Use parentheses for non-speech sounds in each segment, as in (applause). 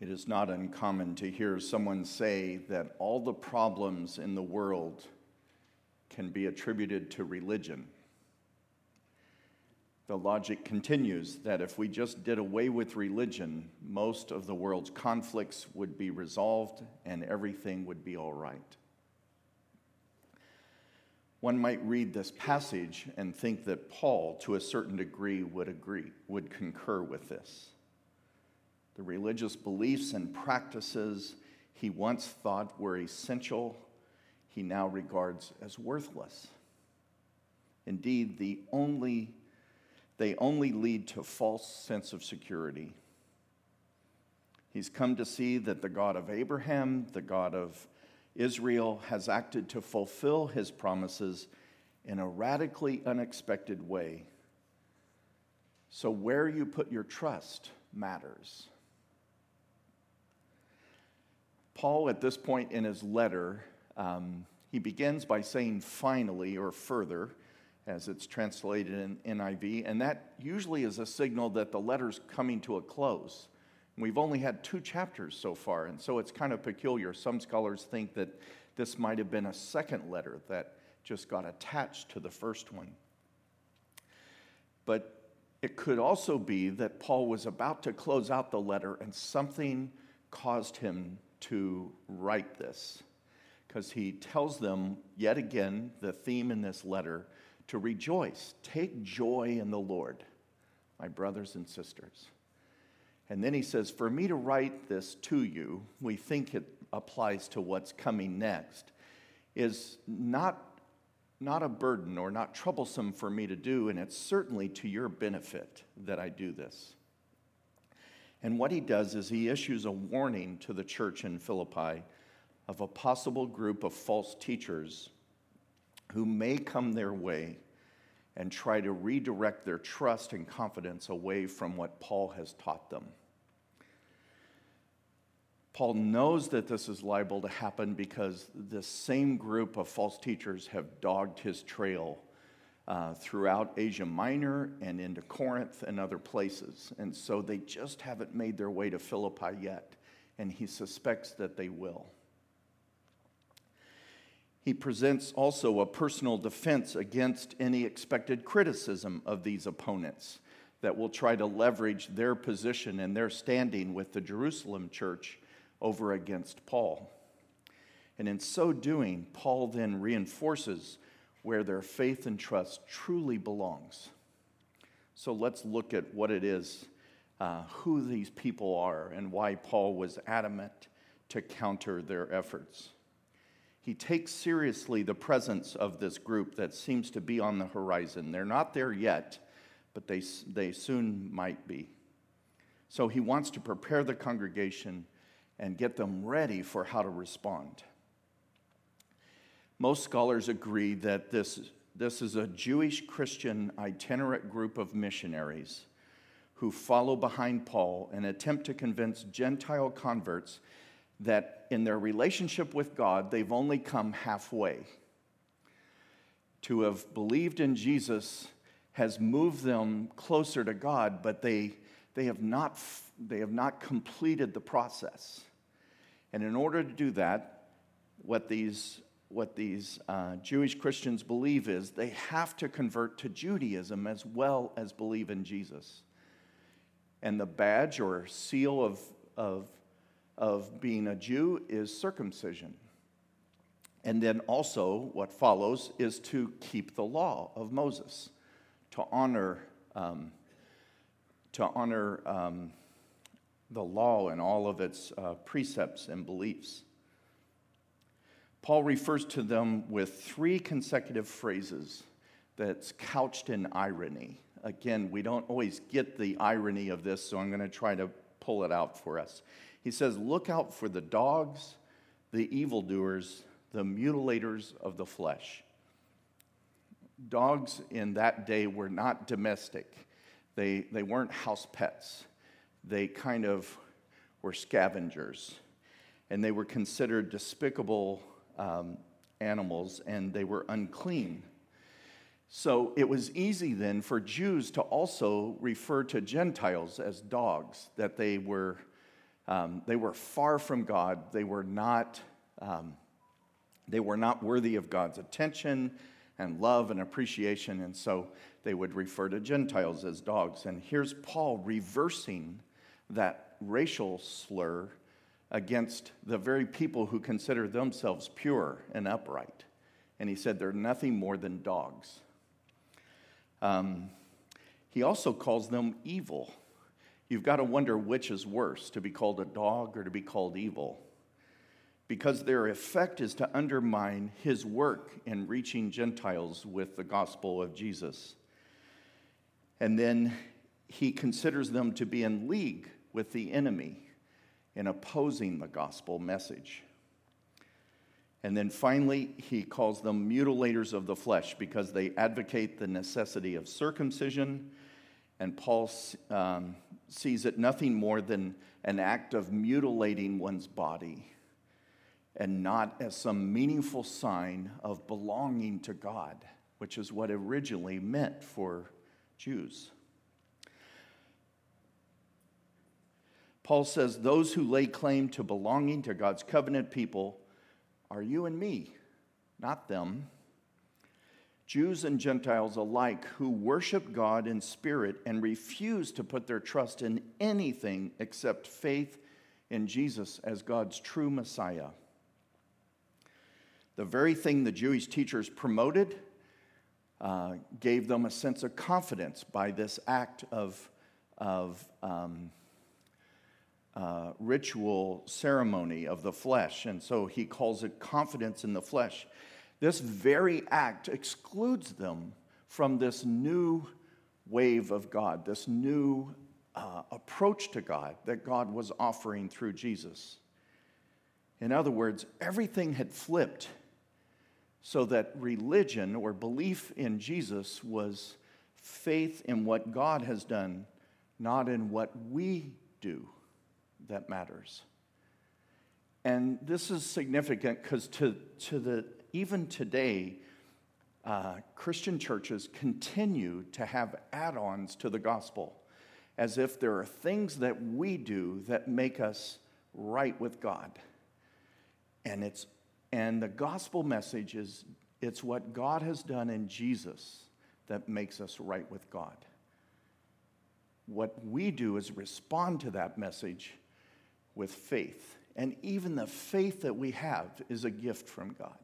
It is not uncommon to hear someone say that all the problems in the world can be attributed to religion. The logic continues that if we just did away with religion, most of the world's conflicts would be resolved and everything would be all right. One might read this passage and think that Paul, to a certain degree, would agree, would concur with this. The religious beliefs and practices he once thought were essential, he now regards as worthless. Indeed, the only, they only lead to false sense of security. He's come to see that the God of Abraham, the God of Israel, has acted to fulfill his promises in a radically unexpected way. So, where you put your trust matters. Paul, at this point in his letter, um, he begins by saying finally or further, as it's translated in NIV, and that usually is a signal that the letter's coming to a close. We've only had two chapters so far, and so it's kind of peculiar. Some scholars think that this might have been a second letter that just got attached to the first one. But it could also be that Paul was about to close out the letter and something caused him to write this because he tells them yet again the theme in this letter to rejoice. Take joy in the Lord, my brothers and sisters. And then he says, For me to write this to you, we think it applies to what's coming next, is not, not a burden or not troublesome for me to do, and it's certainly to your benefit that I do this. And what he does is he issues a warning to the church in Philippi of a possible group of false teachers who may come their way and try to redirect their trust and confidence away from what Paul has taught them. Paul knows that this is liable to happen because this same group of false teachers have dogged his trail uh, throughout Asia Minor and into Corinth and other places. And so they just haven't made their way to Philippi yet, and he suspects that they will. He presents also a personal defense against any expected criticism of these opponents that will try to leverage their position and their standing with the Jerusalem church over against Paul. And in so doing, Paul then reinforces where their faith and trust truly belongs. So let's look at what it is, uh, who these people are, and why Paul was adamant to counter their efforts. He takes seriously the presence of this group that seems to be on the horizon. They're not there yet, but they, they soon might be. So he wants to prepare the congregation and get them ready for how to respond. Most scholars agree that this, this is a Jewish Christian itinerant group of missionaries who follow behind Paul and attempt to convince Gentile converts that in their relationship with God, they've only come halfway. To have believed in Jesus has moved them closer to God, but they, they, have not, they have not completed the process. And in order to do that, what these what these uh, Jewish Christians believe is they have to convert to Judaism as well as believe in Jesus. And the badge or seal of, of, of being a Jew is circumcision. And then also, what follows is to keep the law of Moses, to honor, um, to honor um, the law and all of its uh, precepts and beliefs. Paul refers to them with three consecutive phrases that's couched in irony. Again, we don't always get the irony of this, so I'm going to try to pull it out for us. He says, Look out for the dogs, the evildoers, the mutilators of the flesh. Dogs in that day were not domestic, they, they weren't house pets. They kind of were scavengers, and they were considered despicable um, animals and they were unclean. So it was easy then for Jews to also refer to Gentiles as dogs, that they were, Um, they were far from God. They were not. Um, they were not worthy of God's attention and love and appreciation, and so they would refer to Gentiles as dogs. And here's Paul reversing that racial slur against the very people who consider themselves pure and upright. And he said they're nothing more than dogs. Um, he also calls them evil. You've got to wonder which is worse, to be called a dog or to be called evil. Because their effect is to undermine his work in reaching Gentiles with the gospel of Jesus. And then he considers them to be in league with the enemy in opposing the gospel message. And then finally, he calls them mutilators of the flesh because they advocate the necessity of circumcision. And Paul um, sees it nothing more than an act of mutilating one's body and not as some meaningful sign of belonging to God, which is what originally meant for Jews. Paul says, Those who lay claim to belonging to God's covenant people are you and me, not them. Jews and Gentiles alike who worship God in spirit and refuse to put their trust in anything except faith in Jesus as God's true Messiah. The very thing the Jewish teachers promoted uh, gave them a sense of confidence by this act of, of um, uh, ritual ceremony of the flesh. And so he calls it confidence in the flesh. This very act excludes them from this new wave of God, this new uh, approach to God that God was offering through Jesus. In other words, everything had flipped so that religion or belief in Jesus was faith in what God has done, not in what we do that matters. And this is significant because to, to the, even today, uh, Christian churches continue to have add ons to the gospel as if there are things that we do that make us right with God. And, it's, and the gospel message is it's what God has done in Jesus that makes us right with God. What we do is respond to that message with faith. And even the faith that we have is a gift from God.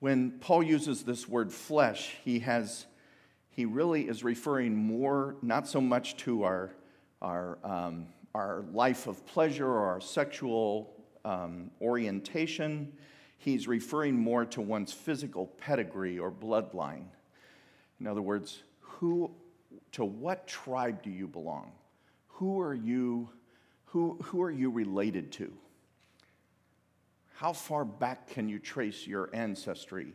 When Paul uses this word flesh, he has he really is referring more not so much to our our um, our life of pleasure or our sexual um, orientation. He's referring more to one's physical pedigree or bloodline. In other words, who to what tribe do you belong? Who are you, who, who are you related to? How far back can you trace your ancestry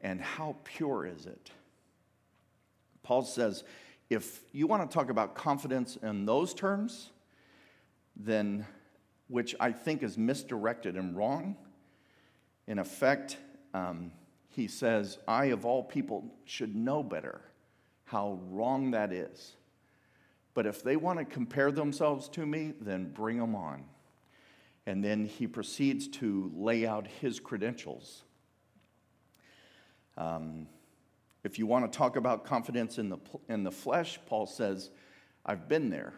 and how pure is it? Paul says, if you want to talk about confidence in those terms, then, which I think is misdirected and wrong, in effect, um, he says, I of all people should know better how wrong that is. But if they want to compare themselves to me, then bring them on. And then he proceeds to lay out his credentials. Um, if you want to talk about confidence in the, in the flesh, Paul says, I've been there,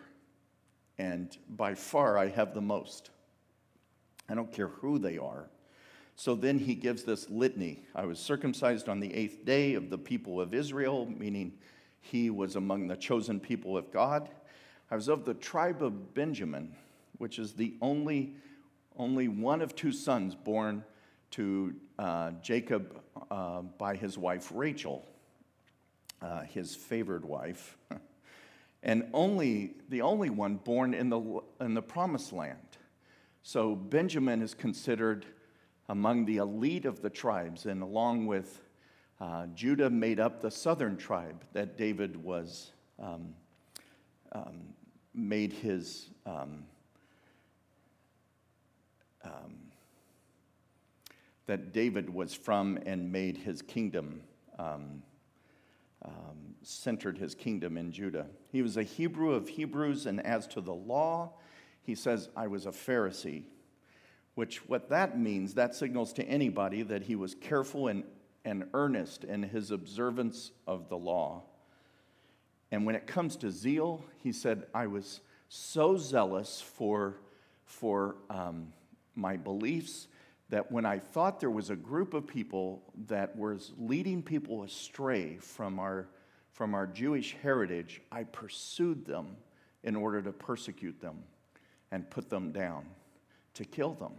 and by far I have the most. I don't care who they are. So then he gives this litany I was circumcised on the eighth day of the people of Israel, meaning he was among the chosen people of God. I was of the tribe of Benjamin, which is the only, only one of two sons born to uh, Jacob uh, by his wife Rachel, uh, his favored wife, (laughs) and only the only one born in the, in the promised land. So Benjamin is considered among the elite of the tribes, and along with uh, Judah made up the southern tribe that David was um, um, made his um, um, that David was from and made his kingdom um, um, centered his kingdom in Judah. He was a Hebrew of Hebrews, and as to the law, he says, I was a Pharisee, which what that means, that signals to anybody that he was careful and, and earnest in his observance of the law. And when it comes to zeal, he said, I was so zealous for, for um, my beliefs that when I thought there was a group of people that was leading people astray from our, from our Jewish heritage, I pursued them in order to persecute them and put them down, to kill them.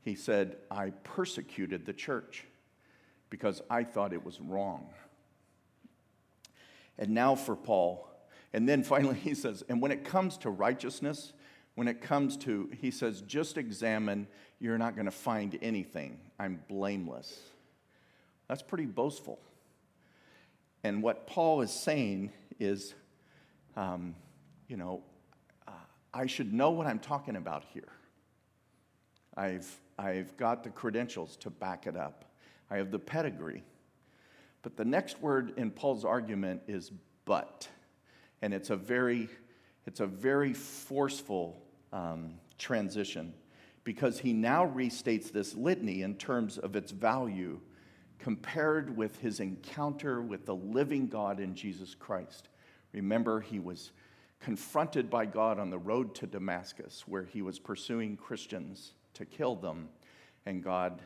He said, I persecuted the church because I thought it was wrong. And now for Paul, and then finally (laughs) he says, and when it comes to righteousness, when it comes to, he says, just examine, you're not going to find anything. I'm blameless. That's pretty boastful. And what Paul is saying is, um, you know, uh, I should know what I'm talking about here. I've, I've got the credentials to back it up, I have the pedigree. But the next word in Paul's argument is but. And it's a very, it's a very forceful um, transition because he now restates this litany in terms of its value compared with his encounter with the living God in Jesus Christ. Remember, he was confronted by God on the road to Damascus, where he was pursuing Christians to kill them, and God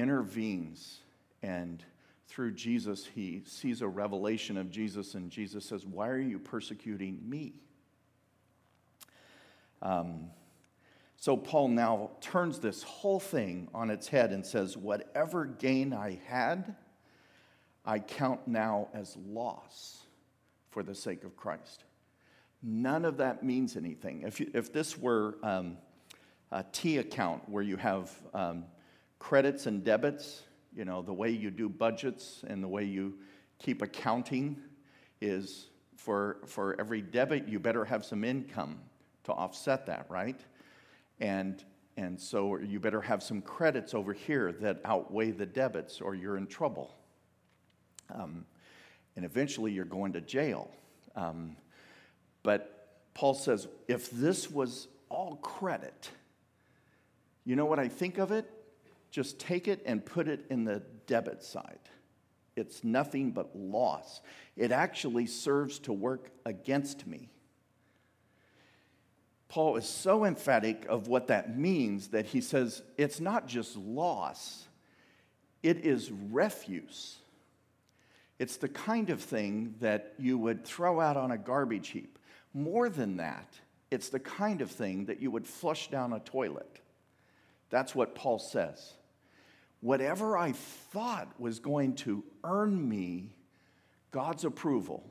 intervenes and through Jesus, he sees a revelation of Jesus, and Jesus says, Why are you persecuting me? Um, so Paul now turns this whole thing on its head and says, Whatever gain I had, I count now as loss for the sake of Christ. None of that means anything. If, you, if this were um, a T account where you have um, credits and debits, you know, the way you do budgets and the way you keep accounting is for, for every debit, you better have some income to offset that, right? And, and so you better have some credits over here that outweigh the debits, or you're in trouble. Um, and eventually you're going to jail. Um, but Paul says if this was all credit, you know what I think of it? Just take it and put it in the debit side. It's nothing but loss. It actually serves to work against me. Paul is so emphatic of what that means that he says it's not just loss, it is refuse. It's the kind of thing that you would throw out on a garbage heap. More than that, it's the kind of thing that you would flush down a toilet. That's what Paul says whatever I thought was going to earn me God's approval,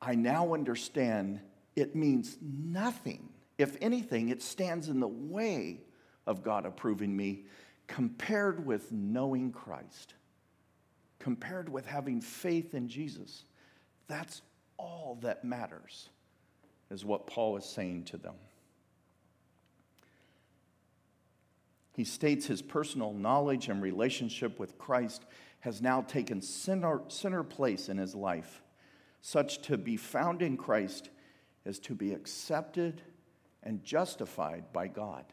I now understand it means nothing. If anything, it stands in the way of God approving me compared with knowing Christ, compared with having faith in Jesus. That's all that matters, is what Paul is saying to them. He states his personal knowledge and relationship with Christ has now taken center, center place in his life. Such to be found in Christ as to be accepted and justified by God.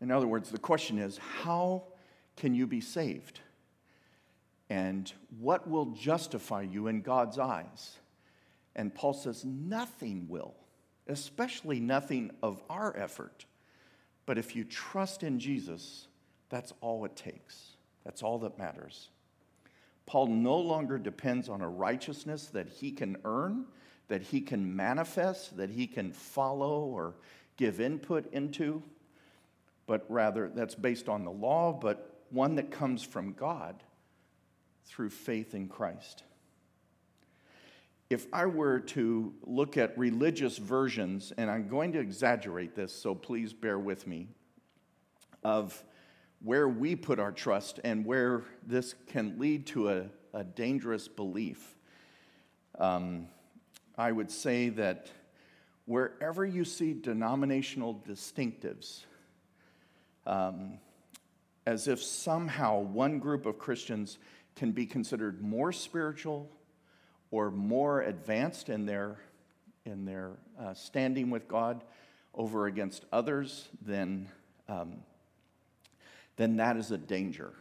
In other words, the question is how can you be saved? And what will justify you in God's eyes? And Paul says, nothing will, especially nothing of our effort. But if you trust in Jesus, that's all it takes. That's all that matters. Paul no longer depends on a righteousness that he can earn, that he can manifest, that he can follow or give input into, but rather that's based on the law, but one that comes from God through faith in Christ if I were to look at religious versions, and I'm going to exaggerate this, so please bear with me, of where we put our trust and where this can lead to a, a dangerous belief, um, I would say that wherever you see denominational distinctives, um, as if somehow one group of Christians can be considered more spiritual or more advanced in their, in their uh, standing with God over against others, then, um, then that is a danger.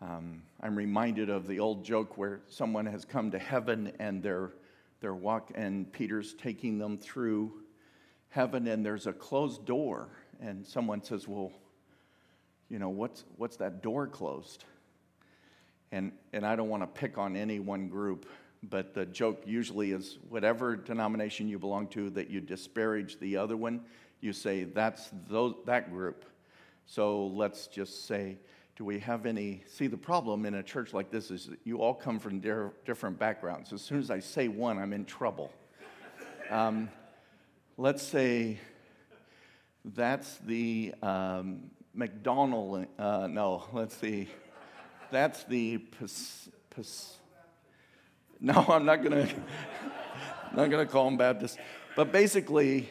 Um, I'm reminded of the old joke where someone has come to heaven and they're, they're walk, and Peter's taking them through heaven, and there's a closed door, and someone says, "Well, you know, what's what's that door closed?" And and I don't want to pick on any one group, but the joke usually is whatever denomination you belong to that you disparage the other one, you say that's those, that group. So let's just say do we have any see the problem in a church like this is you all come from different backgrounds. As soon as i say one i'm in trouble. Um, let's say that's the um, mcdonald uh, no let's see that's the Pas- Pas- no (laughs) i'm not gonna (laughs) not gonna call them baptist but basically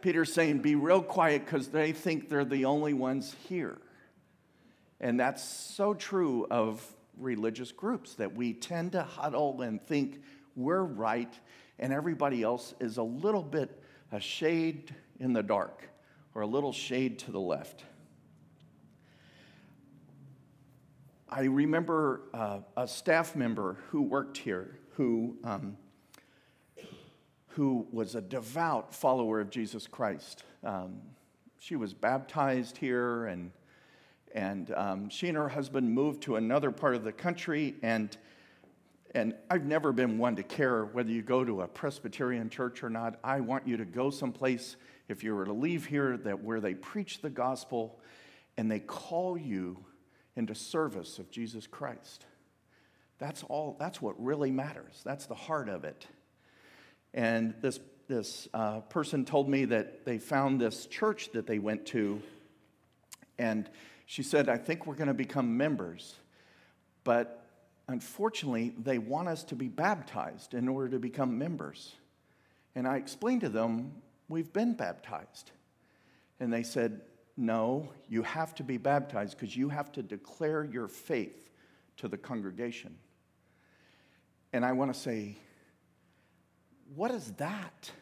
peter's saying be real quiet because they think they're the only ones here and that's so true of religious groups that we tend to huddle and think we're right and everybody else is a little bit a shade in the dark or a little shade to the left. I remember uh, a staff member who worked here who, um, who was a devout follower of Jesus Christ. Um, she was baptized here and and um, she and her husband moved to another part of the country. And, and I've never been one to care whether you go to a Presbyterian church or not. I want you to go someplace, if you were to leave here, that where they preach the gospel and they call you into service of Jesus Christ. That's all, that's what really matters. That's the heart of it. And this, this uh, person told me that they found this church that they went to, and she said, I think we're going to become members. But unfortunately, they want us to be baptized in order to become members. And I explained to them, We've been baptized. And they said, No, you have to be baptized because you have to declare your faith to the congregation. And I want to say, What is that?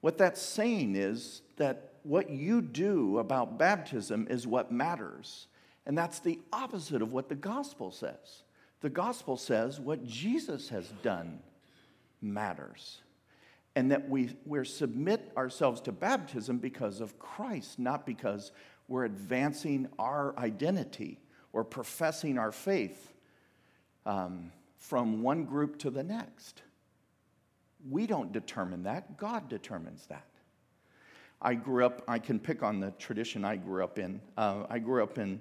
What that's saying is that what you do about baptism is what matters. And that's the opposite of what the gospel says. The gospel says what Jesus has done matters. And that we we submit ourselves to baptism because of Christ, not because we're advancing our identity or professing our faith um, from one group to the next. We don't determine that, God determines that. I grew up, I can pick on the tradition I grew up in. Uh, I grew up in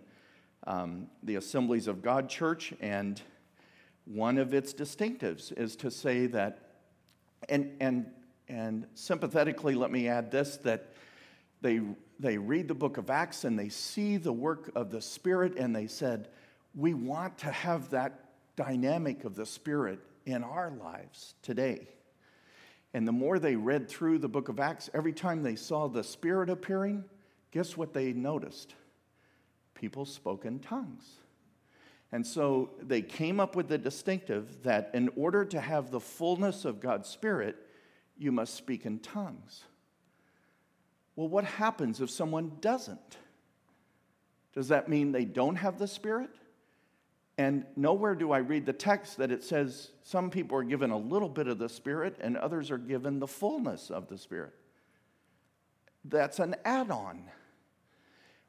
um, the Assemblies of God Church, and one of its distinctives is to say that, and, and, and sympathetically, let me add this that they, they read the book of Acts and they see the work of the Spirit, and they said, We want to have that dynamic of the Spirit in our lives today. And the more they read through the book of Acts, every time they saw the Spirit appearing, guess what they noticed? People spoke in tongues. And so they came up with the distinctive that in order to have the fullness of God's Spirit, you must speak in tongues. Well, what happens if someone doesn't? Does that mean they don't have the Spirit? And nowhere do I read the text that it says some people are given a little bit of the Spirit and others are given the fullness of the Spirit. That's an add on.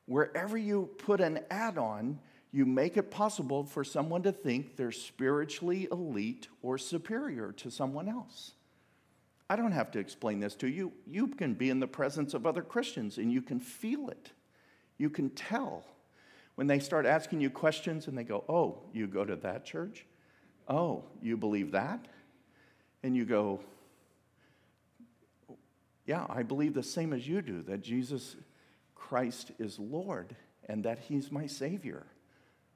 Wherever you put an add on, you make it possible for someone to think they're spiritually elite or superior to someone else. I don't have to explain this to you. You can be in the presence of other Christians and you can feel it, you can tell when they start asking you questions and they go, Oh, you go to that church? Oh, you believe that? And you go, Yeah, I believe the same as you do that Jesus Christ is Lord and that He's my Savior.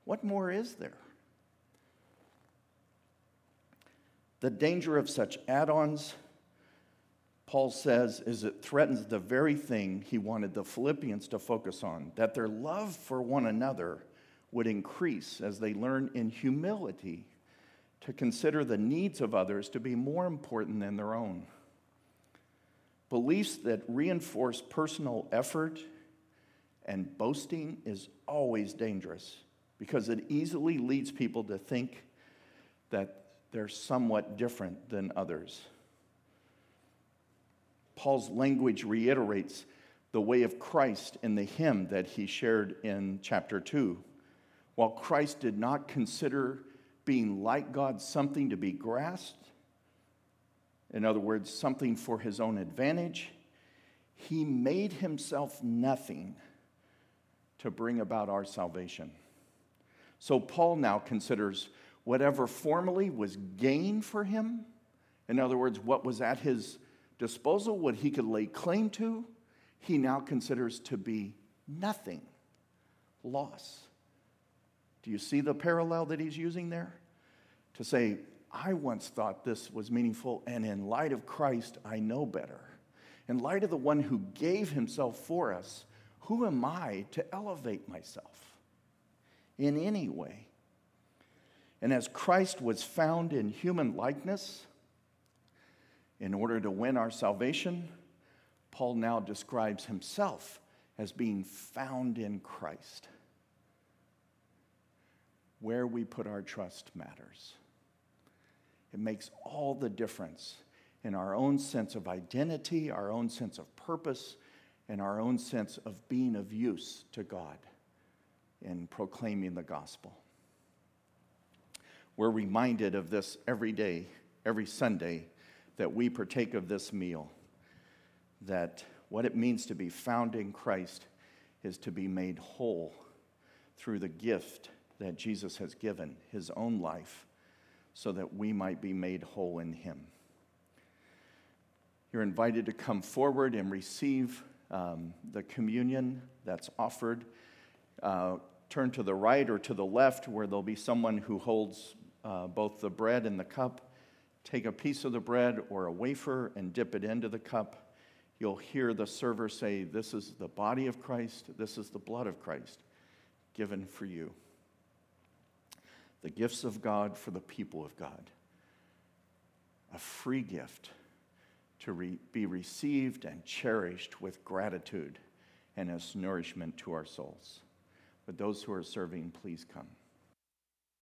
What more is there? The danger of such add ons Paul says is it threatens the very thing he wanted the Philippians to focus on that their love for one another would increase as they learn in humility to consider the needs of others to be more important than their own. Beliefs that reinforce personal effort and boasting is always dangerous because it easily leads people to think that they're somewhat different than others. Paul's language reiterates the way of Christ in the hymn that he shared in chapter 2. While Christ did not consider being like God something to be grasped, in other words, something for his own advantage, he made himself nothing to bring about our salvation. So Paul now considers whatever formerly was gain for him, in other words, what was at his disposal, what he could lay claim to, he now considers to be nothing, loss. Do you see the parallel that he's using there? To say, I once thought this was meaningful, and in light of Christ, I know better. In light of the one who gave himself for us, who am I to elevate myself in any way? And as Christ was found in human likeness, in order to win our salvation, Paul now describes himself as being found in Christ. Where we put our trust matters. It makes all the difference in our own sense of identity, our own sense of purpose, and our own sense of being of use to God in proclaiming the gospel. We're reminded of this every day, every Sunday, that we partake of this meal. That what it means to be found in Christ is to be made whole through the gift that Jesus has given, his own life, so that we might be made whole in him. You're invited to come forward and receive um, the communion that's offered. Uh, turn to the right or to the left, where there'll be someone who holds uh, both the bread and the cup. Take a piece of the bread or a wafer and dip it into the cup. You'll hear the server say, This is the body of Christ, this is the blood of Christ given for you. The gifts of God for the people of God. A free gift to re- be received and cherished with gratitude and as nourishment to our souls. But those who are serving, please come.